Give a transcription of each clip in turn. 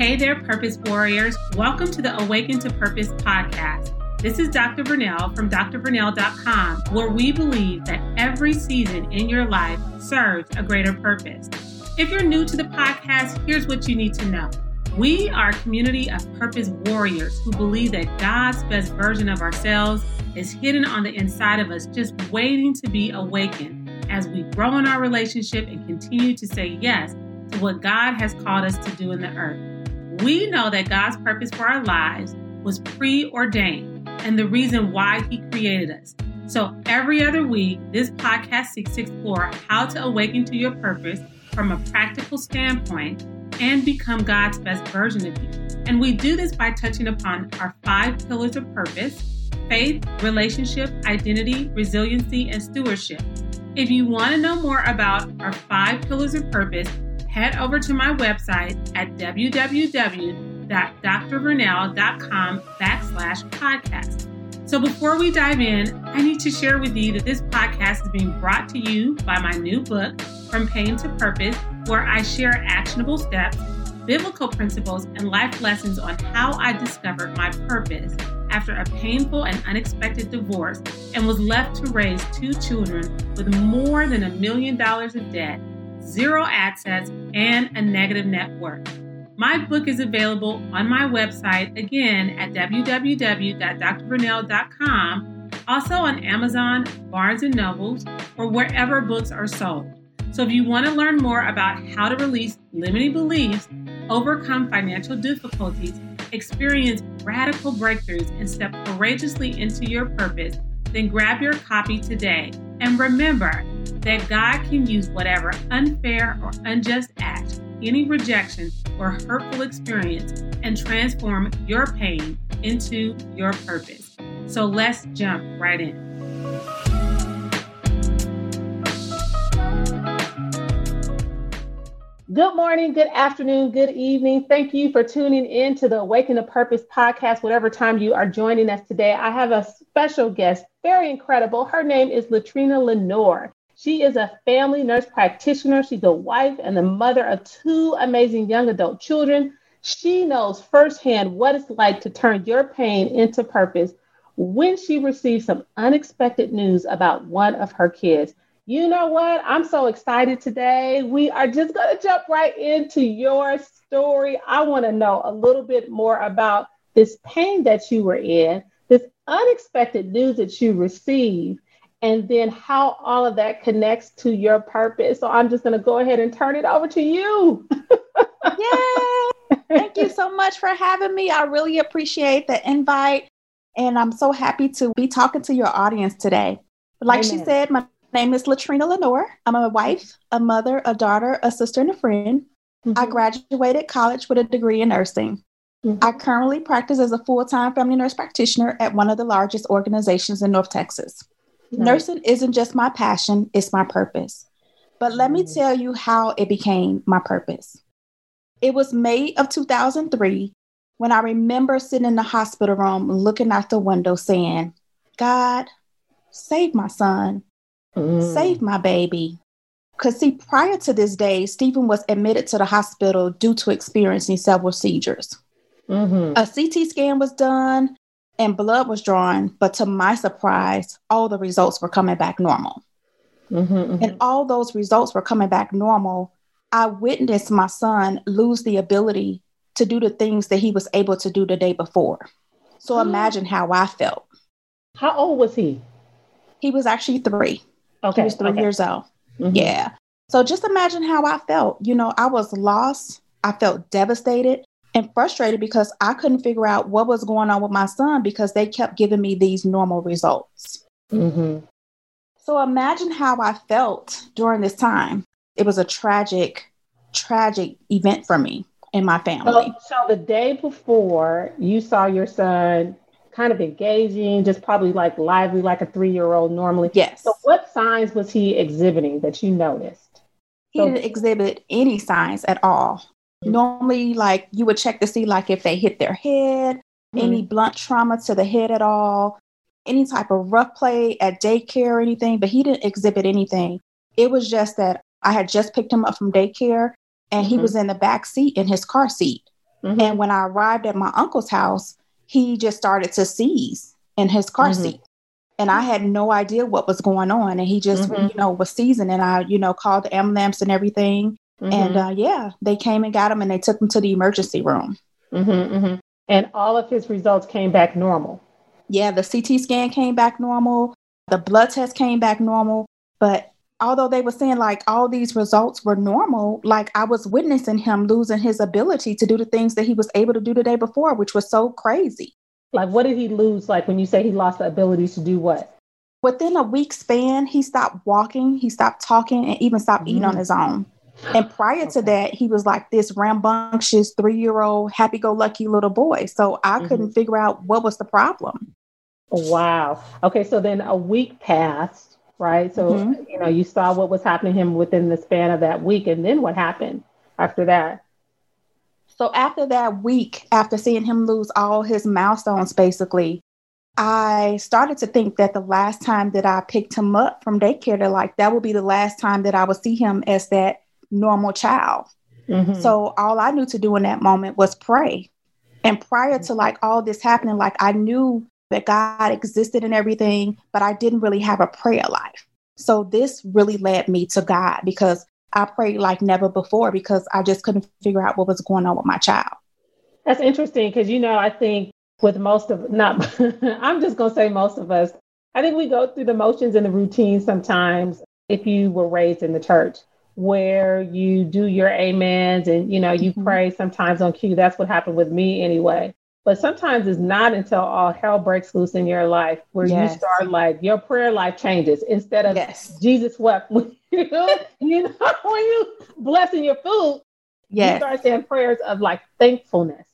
Hey there, Purpose Warriors. Welcome to the Awaken to Purpose podcast. This is Dr. Vernell from drvernell.com, where we believe that every season in your life serves a greater purpose. If you're new to the podcast, here's what you need to know. We are a community of purpose warriors who believe that God's best version of ourselves is hidden on the inside of us, just waiting to be awakened as we grow in our relationship and continue to say yes to what God has called us to do in the earth. We know that God's purpose for our lives was preordained and the reason why He created us. So every other week, this podcast seeks to explore how to awaken to your purpose from a practical standpoint and become God's best version of you. And we do this by touching upon our five pillars of purpose faith, relationship, identity, resiliency, and stewardship. If you want to know more about our five pillars of purpose, head over to my website at www.drvernell.com backslash podcast. So before we dive in, I need to share with you that this podcast is being brought to you by my new book, From Pain to Purpose, where I share actionable steps, biblical principles, and life lessons on how I discovered my purpose after a painful and unexpected divorce and was left to raise two children with more than a million dollars of debt zero access, and a negative net worth. My book is available on my website again at www.drvernell.com, also on Amazon, Barnes and Nobles, or wherever books are sold. So if you want to learn more about how to release limiting beliefs, overcome financial difficulties, experience radical breakthroughs, and step courageously into your purpose, then grab your copy today. And remember, that God can use whatever unfair or unjust act, any rejection or hurtful experience, and transform your pain into your purpose. So let's jump right in. Good morning, good afternoon, good evening. Thank you for tuning in to the Awaken to Purpose podcast, whatever time you are joining us today. I have a special guest, very incredible. Her name is Latrina Lenoir. She is a family nurse practitioner. She's a wife and the mother of two amazing young adult children. She knows firsthand what it's like to turn your pain into purpose when she receives some unexpected news about one of her kids. You know what? I'm so excited today. We are just going to jump right into your story. I want to know a little bit more about this pain that you were in, this unexpected news that you receive and then how all of that connects to your purpose. So I'm just going to go ahead and turn it over to you. Yay! Thank you so much for having me. I really appreciate the invite. And I'm so happy to be talking to your audience today. Like Amen. she said, my name is Latrina Lenoir. I'm a wife, a mother, a daughter, a sister, and a friend. Mm-hmm. I graduated college with a degree in nursing. Mm-hmm. I currently practice as a full time family nurse practitioner at one of the largest organizations in North Texas. Right. Nursing isn't just my passion, it's my purpose. But let me mm. tell you how it became my purpose. It was May of 2003 when I remember sitting in the hospital room looking out the window saying, God, save my son, mm. save my baby. Because, see, prior to this day, Stephen was admitted to the hospital due to experiencing several seizures. Mm-hmm. A CT scan was done, and blood was drawn, but to my surprise, all the results were coming back normal. Mm-hmm, mm-hmm. And all those results were coming back normal. I witnessed my son lose the ability to do the things that he was able to do the day before. So imagine how I felt. How old was he? He was actually three. Okay. He was three okay. years old. Mm-hmm. Yeah. So just imagine how I felt. You know, I was lost. I felt devastated and frustrated because I couldn't figure out what was going on with my son because they kept giving me these normal results. Mm-hmm. So imagine how I felt during this time. It was a tragic, tragic event for me and my family. So, so the day before, you saw your son kind of engaging, just probably like lively, like a three year old normally. Yes. So, what signs was he exhibiting that you noticed? He so, didn't exhibit any signs at all. Normally, like you would check to see like if they hit their head, mm-hmm. any blunt trauma to the head at all, any type of rough play at daycare or anything, but he didn't exhibit anything. It was just that I had just picked him up from daycare and mm-hmm. he was in the back seat in his car seat. Mm-hmm. And when I arrived at my uncle's house, he just started to seize in his car mm-hmm. seat. And I had no idea what was going on. And he just, mm-hmm. you know, was seizing. And I, you know, called the ambulance and everything. And mm-hmm. uh, yeah, they came and got him and they took him to the emergency room. Mm-hmm, and all of his results came back normal. Yeah, the CT scan came back normal. The blood test came back normal. But although they were saying like all these results were normal, like I was witnessing him losing his ability to do the things that he was able to do the day before, which was so crazy. Like, what did he lose? Like, when you say he lost the ability to do what? Within a week span, he stopped walking, he stopped talking, and even stopped mm-hmm. eating on mm. his own. And prior okay. to that, he was like this rambunctious three year old, happy go lucky little boy. So I mm-hmm. couldn't figure out what was the problem. Wow. Okay. So then a week passed right? So, mm-hmm. you know, you saw what was happening to him within the span of that week. And then what happened after that? So, after that week, after seeing him lose all his milestones, basically, I started to think that the last time that I picked him up from daycare, like that would be the last time that I would see him as that normal child. Mm-hmm. So all I knew to do in that moment was pray. And prior to like all this happening, like I knew that God existed and everything, but I didn't really have a prayer life. So this really led me to God because I prayed like never before because I just couldn't figure out what was going on with my child. That's interesting because, you know, I think with most of, not, I'm just going to say most of us, I think we go through the motions and the routine sometimes if you were raised in the church where you do your amens and, you know, you mm-hmm. pray sometimes on cue. That's what happened with me anyway. But sometimes it's not until all hell breaks loose in your life where yes. you start like your prayer life changes instead of yes. Jesus wept. you you know, when you blessing your food, yes. you start saying prayers of like thankfulness.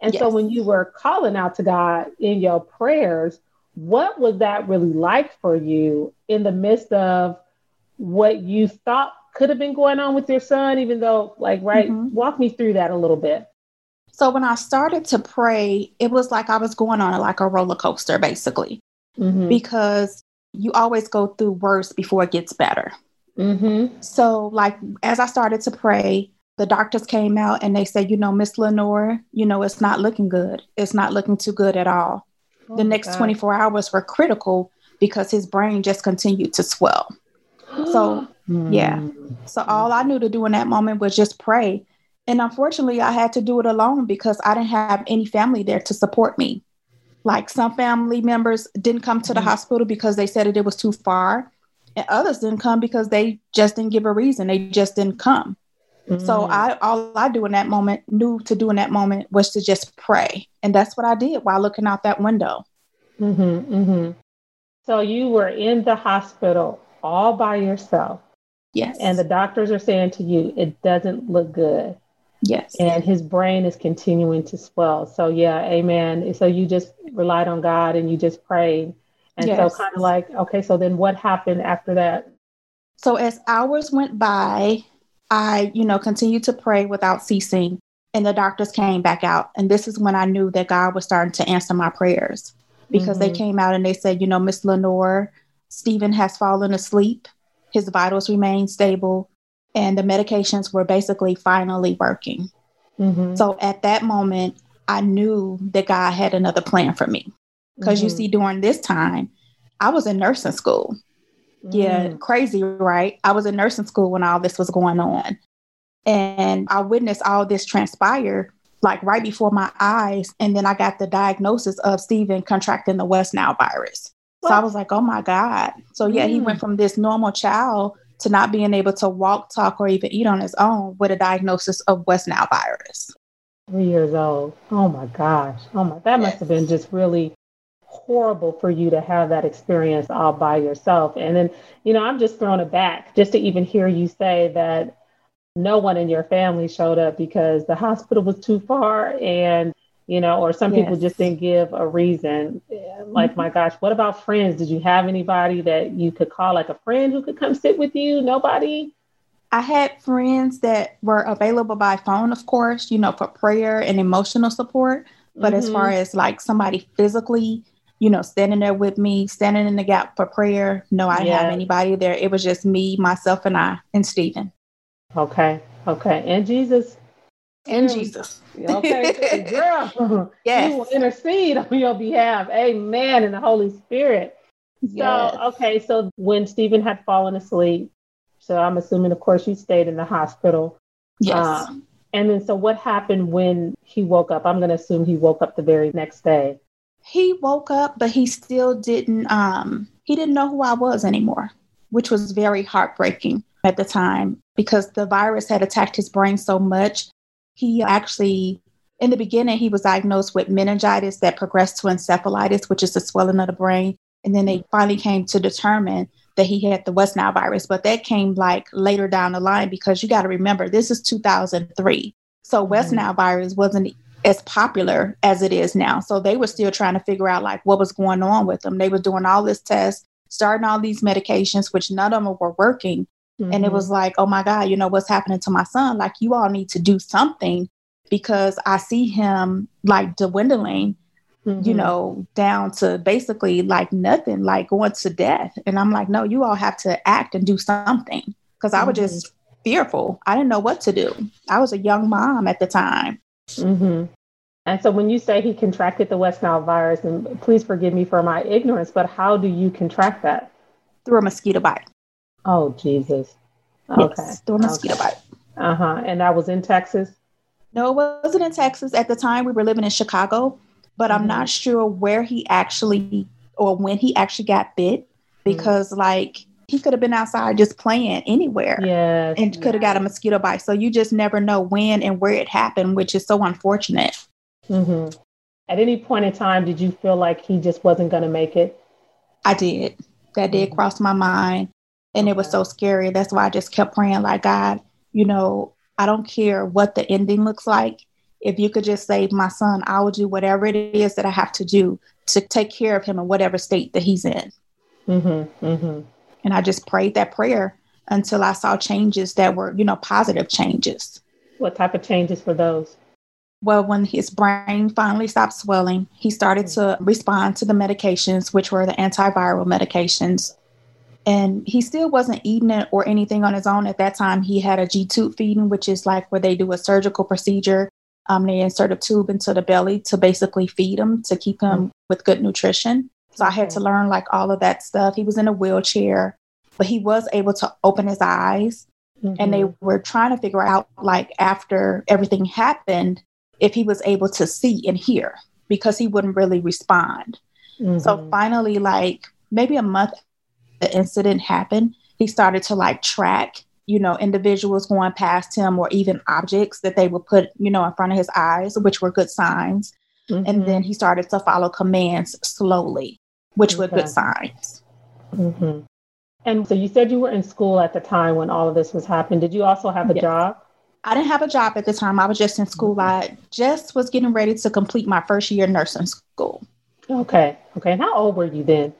And yes. so when you were calling out to God in your prayers, what was that really like for you in the midst of what you thought could have been going on with your son, even though, like, right, mm-hmm. walk me through that a little bit. So when I started to pray, it was like I was going on like a roller coaster, basically, mm-hmm. because you always go through worse before it gets better. Mm-hmm. So, like, as I started to pray, the doctors came out and they said, you know, Miss Lenoir, you know, it's not looking good. It's not looking too good at all. Oh the next God. 24 hours were critical because his brain just continued to swell. so, yeah. Hmm. So, all I knew to do in that moment was just pray and unfortunately, I had to do it alone because I didn't have any family there to support me. Like some family members didn't come to the mm-hmm. hospital because they said that it was too far, and others didn't come because they just didn't give a reason. They just didn't come. Mm-hmm. So I all I do in that moment, knew to do in that moment was to just pray, and that's what I did while looking out that window. Mm-hmm, mm-hmm. so you were in the hospital all by yourself. Yes. And the doctors are saying to you, it doesn't look good. Yes. And his brain is continuing to swell. So, yeah, amen. So, you just relied on God and you just prayed. And yes. so, kind of like, okay, so then what happened after that? So, as hours went by, I, you know, continued to pray without ceasing. And the doctors came back out. And this is when I knew that God was starting to answer my prayers because mm-hmm. they came out and they said, you know, Miss Lenoir, Stephen has fallen asleep. His vitals remained stable and the medications were basically finally working. Mm-hmm. So at that moment, I knew that God had another plan for me. Because mm-hmm. you see, during this time, I was in nursing school. Mm-hmm. Yeah, crazy, right? I was in nursing school when all this was going on. And I witnessed all this transpire like right before my eyes. And then I got the diagnosis of Stephen contracting the West Nile virus. So I was like, oh my God. So yeah, he went mm. from this normal child to not being able to walk, talk, or even eat on his own with a diagnosis of West Nile virus. Three years old. Oh my gosh. Oh my, that must have been just really horrible for you to have that experience all by yourself. And then, you know, I'm just thrown aback just to even hear you say that no one in your family showed up because the hospital was too far and you know, or some yes. people just didn't give a reason. Like, my gosh, what about friends? Did you have anybody that you could call, like a friend who could come sit with you? Nobody? I had friends that were available by phone, of course, you know, for prayer and emotional support. But mm-hmm. as far mm-hmm. as like somebody physically, you know, standing there with me, standing in the gap for prayer, no, I didn't yeah. have anybody there. It was just me, myself, and I, and Stephen. Okay. Okay. And Jesus In Jesus. Okay, girl. yes. We will intercede on your behalf. Amen. In the Holy Spirit. So, Yes. okay, so when Stephen had fallen asleep, so I'm assuming, of course, you stayed in the hospital. Yes. Uh, and then, so what happened when he woke up? I'm going to assume he woke up the very next day. he woke up, but he still didn't um he didn't know who I was anymore, which was very heartbreaking at the time because the virus had attacked his brain so much. He actually in the beginning he was diagnosed with meningitis that progressed to encephalitis, which is the swelling of the brain. And then they finally came to determine that he had the West Nile virus, but that came like later down the line because you got to remember this is 2003. So West Mhm. Nile virus wasn't as popular as it is now. So they were still trying to figure out like what was going on with them. They were doing all this tests, starting all these medications, which none of them were working. And it Mhm. was like, oh my God, you know what's happening to my son? Like you all need to do something because I see him like dwindling, you Mhm. know, down to basically like nothing, like going to death. And I'm like, no, you all have to act and do something. Cause I was Mhm. just fearful. I didn't know what to do. I was a young mom at the time. hmm And so when you say he contracted the West Nile virus, and please forgive me for my ignorance, but how do you contract that? through a mosquito bite. Oh, Jesus. Okay. Yes, through a mosquito bite. Uh huh. And that was in Texas? No, it wasn't in Texas at the time. We were living in Chicago, but I'm Mhm. not sure where he actually or when he actually got bit because, like, he could have been outside just playing anywhere Yes. and could have got a mosquito bite. So you just never know when and where it happened, which is so unfortunate. hmm At any point in time, did you feel like he just wasn't going to make it? I did. That did Mhm. cross my mind. And it was so scary. That's why I just kept praying, like, God, you know, I don't care what the ending looks like. If you could just save my son, I will do whatever it is that I have to do to take care of him in whatever state that he's in. Mm-hmm. Mm-hmm. And I just prayed that prayer until I saw changes that were, you know, positive changes. What type of changes were those? Well, when his brain finally stopped swelling, he started to respond to the medications, which were the antiviral medications. And he still wasn't eating it or anything on his own. At that time, he had a G tube feeding, which is like where they do a surgical procedure. Um, they insert a tube into the belly to basically feed him to keep him with good nutrition. So I had to learn like all of that stuff. He was in a wheelchair, but he was able to open his eyes and they were trying to figure out like after everything happened if he was able to see and hear because he wouldn't really respond Mhm. so finally like maybe a month the incident happened he started to like track you know individuals going past him or even objects that they would put you know in front of his eyes which were good signs Mhm. and then he started to follow commands slowly which were good signs Mhm. And so you said you were in school at the time when all of this was happening. Did you also have a Yes. job? I didn't have a job at the time. I was just in school. I just was getting ready to complete my first year nursing school. Okay. Okay. And how old were you then?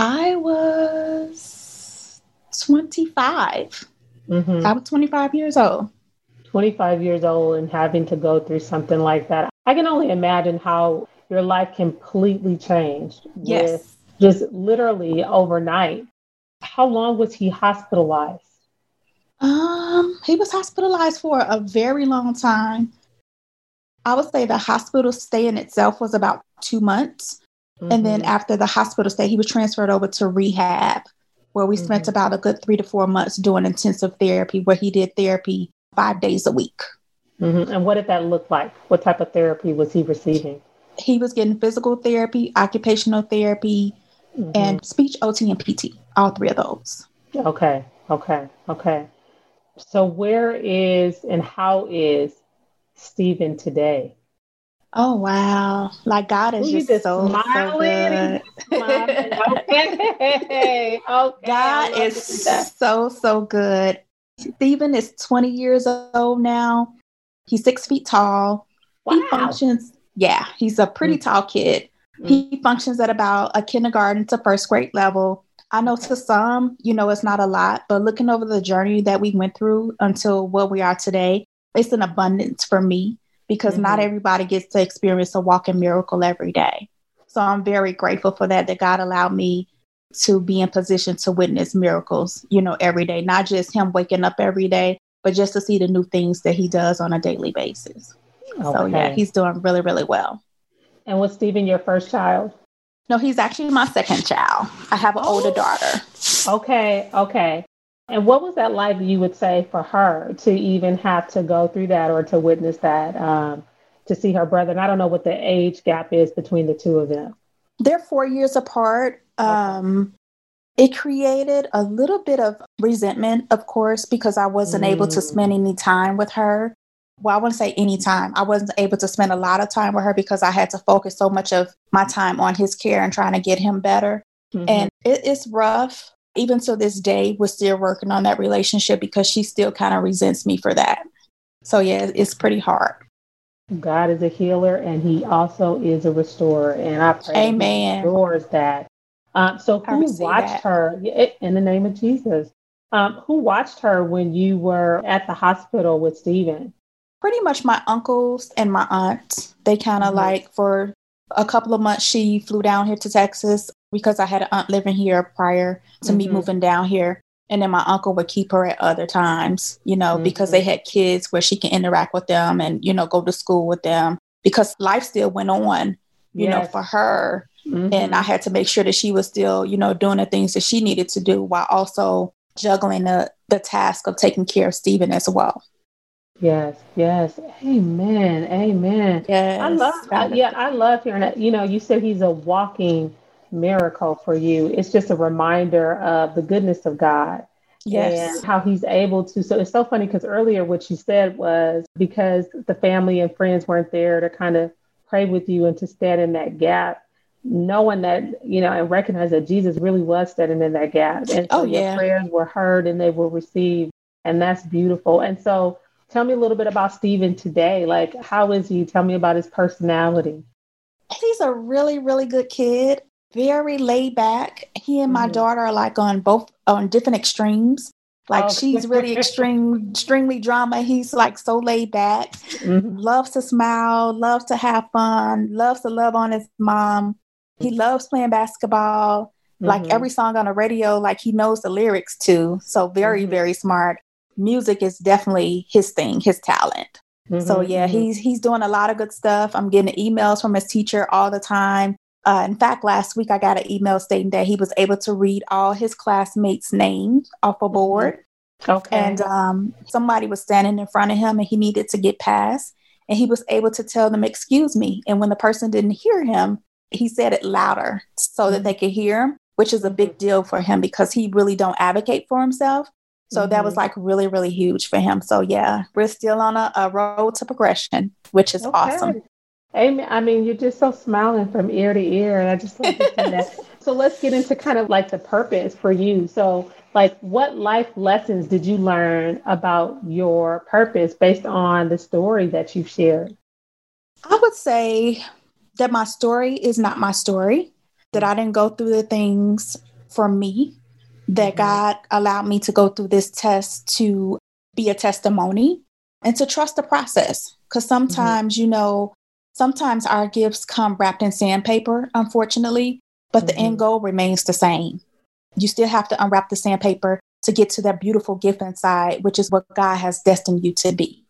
I was 25. Mm-hmm. I was 25 years old. 25 years old and having to go through something like that. I can only imagine how your life completely changed. Yes. Just literally overnight. How long was he hospitalized? Um, he was hospitalized for a very long time. I would say the hospital stay in itself was about two months. And then Mhm. after the hospital stay, he was transferred over to rehab, where we spent Mhm. about a good three to four months doing intensive therapy, where he did therapy five days a week. Mhm. And what did that look like? What type of therapy was he receiving? He was getting physical therapy, occupational therapy, Mhm. and speech, OT, and PT, all three of those. Okay, okay, okay. So where is and how is Stephen today? Oh wow! Like God is you just, just so, so smiling. good. Smiling. Okay, okay. God is to see that. so so good. Stephen is 20 years old now. He's six feet tall. He functions. Yeah, he's a pretty Mm. tall kid. He functions at about a kindergarten to first grade level. I know to some, you know, it's not a lot, but looking over the journey that we went through until where we are today, it's an abundance for me because not Mhm. everybody gets to experience a walking miracle every day. So I'm very grateful for that, that God allowed me to be in position to witness miracles, you know, every day, not just him waking up every day, but just to see the new things that he does on a daily basis. Okay. So yeah, he's doing really, really well. And was Stephen your first child? No, he's actually my second child. I have an oh. older daughter. Okay, okay. And what was that like, you would say, for her to even have to go through that or to witness that, um, to see her brother? And I don't know what the age gap is between the two of them. They're four years apart. Um, it created a little bit of resentment, of course, because I wasn't mm. able to spend any time with her. Well, I wouldn't say any time. I wasn't able to spend a lot of time with her because I had to focus so much of my time on his care and trying to get him better. Mm-hmm. And it, it's rough. Even to this day, we're still working on that relationship because she still kind of resents me for that. So, yeah, it's pretty hard. God is a healer and he also is a restorer. And I pray Amen. he restores that. Um, so who watched that. her in the name of Jesus? Um, who watched her when you were at the hospital with Stephen? Pretty much my uncles and my aunt. They kind of mm-hmm. like for a couple of months she flew down here to Texas because I had an aunt living here prior to mm-hmm. me moving down here. And then my uncle would keep her at other times, you know, mm-hmm. because they had kids where she can interact with them and, you know, go to school with them because life still went on, you yes. know, for her. Mm-hmm. And I had to make sure that she was still, you know, doing the things that she needed to do while also juggling the, the task of taking care of Stephen as well. Yes, yes. Amen. Amen. Yes. I love yeah, I love hearing that. You know, you said he's a walking miracle for you. It's just a reminder of the goodness of God. Yes. And how he's able to. So it's so funny because earlier what you said was because the family and friends weren't there to kind of pray with you and to stand in that gap, knowing that, you know, and recognize that Jesus really was standing in that gap. And oh, so oh, yeah. your prayers were heard and they were received. And that's beautiful. And so tell me a little bit about Stephen today. Like, how is he? Tell me about his personality. He's a really, really good kid very laid back. He and my mm-hmm. daughter are like on both on different extremes. Like oh. she's really extreme, extremely drama. He's like so laid back, mm-hmm. loves to smile, loves to have fun, loves to love on his mom. He loves playing basketball. Mm-hmm. Like every song on the radio, like he knows the lyrics to. So very, mm-hmm. very smart. Music is definitely his thing, his talent. So mm-hmm, yeah, mm-hmm. he's he's doing a lot of good stuff. I'm getting emails from his teacher all the time. Uh, in fact, last week I got an email stating that he was able to read all his classmates' names off a board. Okay. And um, somebody was standing in front of him and he needed to get past. And he was able to tell them, Excuse me. And when the person didn't hear him, he said it louder so that they could hear him, which is a big mm-hmm. deal for him because he really don't advocate for himself. So mm-hmm. that was mm-hmm. like really, really huge for him. So yeah, we're still on a, a road to progression, which is okay. awesome. Amen. I mean, you're just so smiling from ear to ear. And I just love to see that. So let's get into kind of like the purpose for you. So, like, what life lessons did you learn about your purpose based on the story that you've shared? I would say that my story is not my story, that I didn't go through the things for me, that mm-hmm. God allowed me to go through this test to be a testimony and to trust the process. Because mm-hmm. sometimes, mm-hmm. you know, Sometimes our gifts come wrapped in sandpaper, unfortunately, but mm-hmm. the end mm-hmm. goal remains the same. You still have to unwrap the sandpaper to get to that beautiful gift inside, which is what God has destined you to be.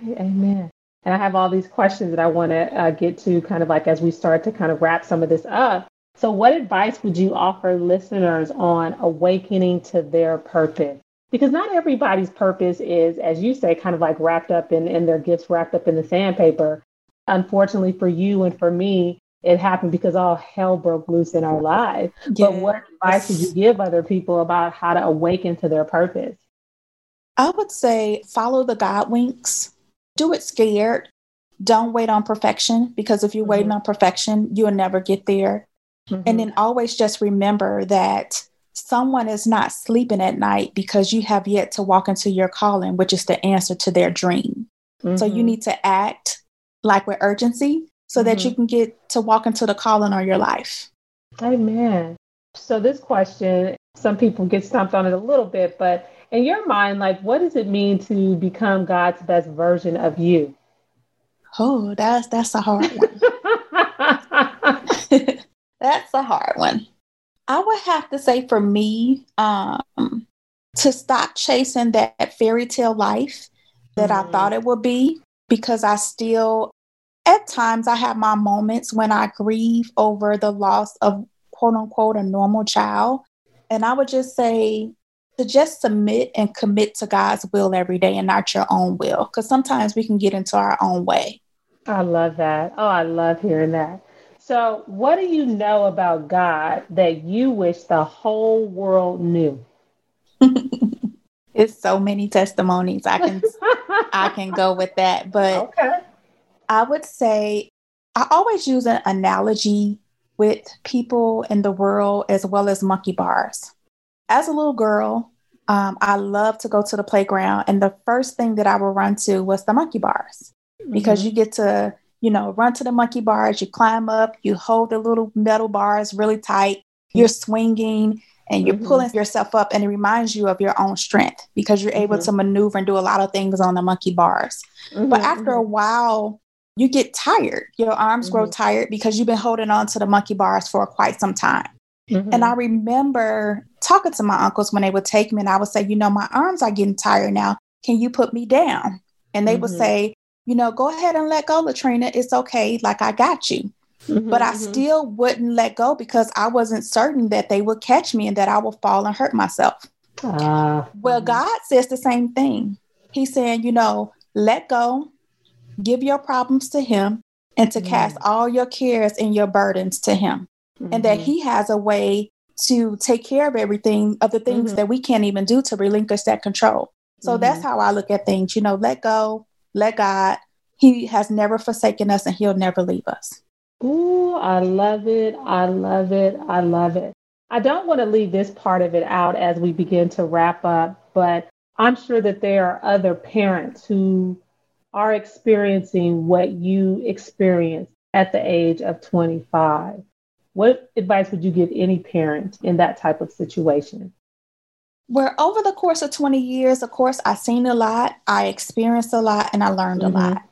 Amen. And I have all these questions that I want to uh, get to kind of like as we start to kind of wrap some of this up. So, what advice would you offer listeners on awakening to their purpose? Because not everybody's purpose is, as you say, kind of like wrapped up in, in their gifts wrapped up in the sandpaper unfortunately for you and for me, it happened because all hell broke loose in our lives. Yes. But what advice would you give other people about how to awaken to their purpose? I would say follow the God winks. Do it scared. Don't wait on perfection because if you're mm-hmm. waiting on perfection, you'll never get there. Mm-hmm. And then always just remember that someone is not sleeping at night because you have yet to walk into your calling, which is the answer to their dream. Mm-hmm. So you mm-hmm. need to act like with urgency so mm-hmm. that you mm-hmm. can get to walk into the calling on your life. Amen. So this question, some people get stumped on it a little bit, but in your mind, like what does it mean to become God's best version of you? Oh, that's that's a hard one. that's a hard one. I would have to say for me, um, to stop chasing that fairy tale life that mm. I thought it would be because I still, at times, I have my moments when I grieve over the loss of quote unquote a normal child. And I would just say to just submit and commit to God's will every day and not your own will. Because sometimes we can get into our own way. I love that. Oh, I love hearing that. So, what do you know about God that you wish the whole world knew? it's so many testimonies. I can I can go with that, but okay. I would say I always use an analogy with people in the world as well as monkey bars. As a little girl, um, I love to go to the playground, and the first thing that I would run to was the monkey bars mm-hmm. because you get to, you know, run to the monkey bars, you climb up, you hold the little metal bars really tight, you're swinging and you're mm-hmm. pulling yourself up, and it reminds you of your own strength because you're able mm-hmm. to maneuver and do a lot of things on the monkey bars. But mm-hmm. after a while, you get tired. Your arms grow mm-hmm. tired because you've been holding on to the monkey bars for quite some time. Mm-hmm. And I remember talking to my uncles when they would take me, and I would say, You know, my arms are getting tired now. Can you put me down? And they mm-hmm. would say, You know, go ahead and let go, Latrina. It's okay. Like, I got you. Mm-hmm, but I mm-hmm. still wouldn't let go because I wasn't certain that they would catch me and that I would fall and hurt myself. Uh, well, mm-hmm. God says the same thing. He's saying, you know, let go, give your problems to Him, and to cast all your cares and your burdens to Him mm-hmm. and that mm-hmm. He has a way to take care of everything of the things mm-hmm. that we can't even do to relinquish that control. So mm-hmm. that's how I look at things. You know, let go, let God. He has never forsaken us and He'll never leave us. Ooh, I love it. I love it. I love it. I don't want to leave this part of it out as we begin to wrap up, but I'm sure that there are other parents who are experiencing what you experienced at the age of 25. What advice would you give any parent in that type of situation? Where over the course of 20 years, of course, I've seen a lot, I experienced a lot, and I learned mm-hmm. a lot.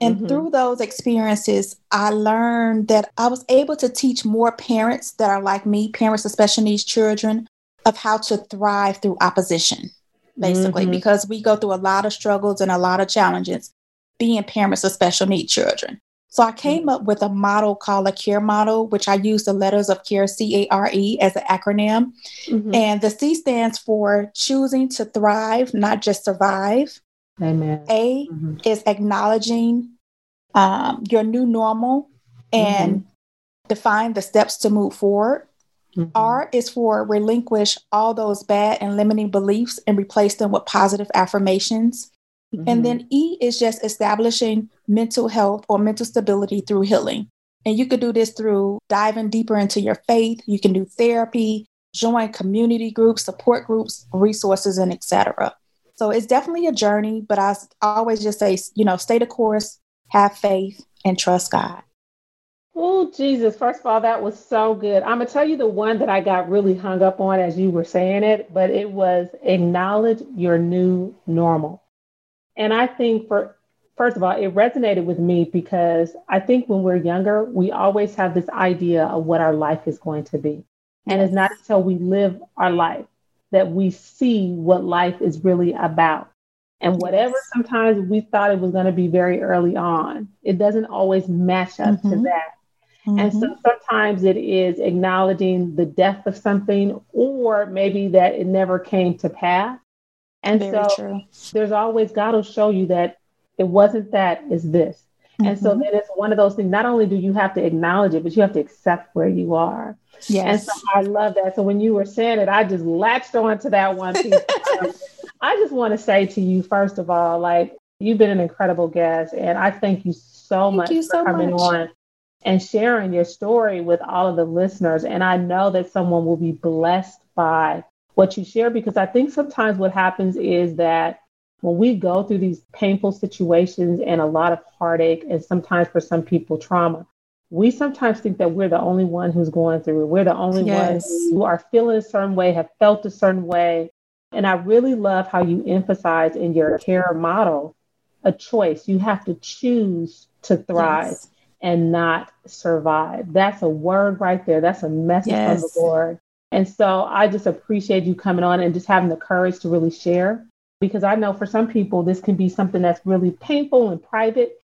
And mm-hmm. through those experiences, I learned that I was able to teach more parents that are like me, parents of special needs children, of how to thrive through opposition, basically, mm-hmm. because we go through a lot of struggles and a lot of challenges being parents of special needs children. So I came up with a model called a CARE model, which I use the letters of CARE, C A R E, as an acronym. Mm-hmm. And the C stands for choosing to thrive, not just survive. Amen. A mm-hmm. is acknowledging um, your new normal and mm-hmm. define the steps to move forward. Mm-hmm. R is for relinquish all those bad and limiting beliefs and replace them with positive affirmations. Mm-hmm. And then E is just establishing mental health or mental stability through healing. And you could do this through diving deeper into your faith. You can do therapy, join community groups, support groups, resources, and etc. So it's definitely a journey, but I always just say, you know, stay the course, have faith, and trust God. Oh, Jesus. First of all, that was so good. I'm going to tell you the one that I got really hung up on as you were saying it, but it was acknowledge your new normal. And I think for first of all, it resonated with me because I think when we're younger, we always have this idea of what our life is going to be. And it's not until we live our life that we see what life is really about. And whatever sometimes we thought it was going to be very early on, it doesn't always match up mm-hmm. to that. Mm-hmm. And so mm-hmm. sometimes it is acknowledging the death of something, or maybe that it never came to pass. And Very so true. there's always God will show you that it wasn't that, it's this. Mm-hmm. And so mm-hmm. then it's one of those things. Not only do you have to acknowledge it, but you have to accept where you are. Yes. And so I love that. So when you were saying it, I just latched on to that one piece. I just want to say to you, first of all, like you've been an incredible guest, and I thank you so thank much you for so coming much. on and sharing your story with all of the listeners. And I know that someone will be blessed by what you share because I think sometimes what happens is that when we go through these painful situations and a lot of heartache and sometimes for some people trauma, we sometimes think that we're the only one who's going through it. We're the only yes. ones who are feeling a certain way, have felt a certain way. And I really love how you emphasize in your care model a choice. You have to choose to thrive yes. and not survive. That's a word right there. That's a message yes. from the Lord And so I just appreciate you coming on and just having the courage to really share because I know for some people this can be something that's really painful and private.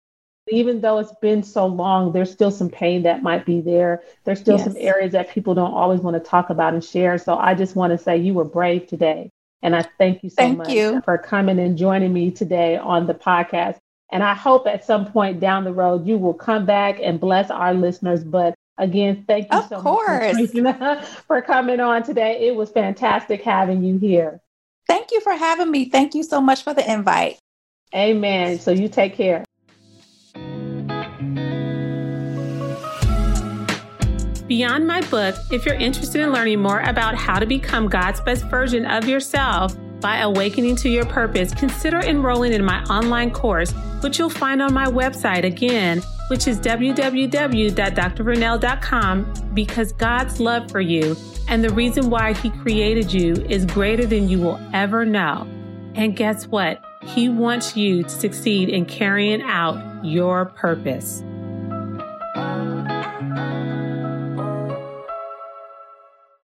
Even though it's been so long, there's still some pain that might be there. There's still yes. some areas that people don't always want to talk about and share. So I just want to say you were brave today. And I thank you so thank much you. for coming and joining me today on the podcast. And I hope at some point down the road you will come back and bless our listeners. But again, thank you of so course. much for coming on today. It was fantastic having you here. Thank you for having me. Thank you so much for the invite. Amen. So you take care. Beyond my book, if you're interested in learning more about how to become God's best version of yourself by awakening to your purpose, consider enrolling in my online course, which you'll find on my website again, which is www.drvernell.com, because God's love for you and the reason why He created you is greater than you will ever know. And guess what? He wants you to succeed in carrying out your purpose.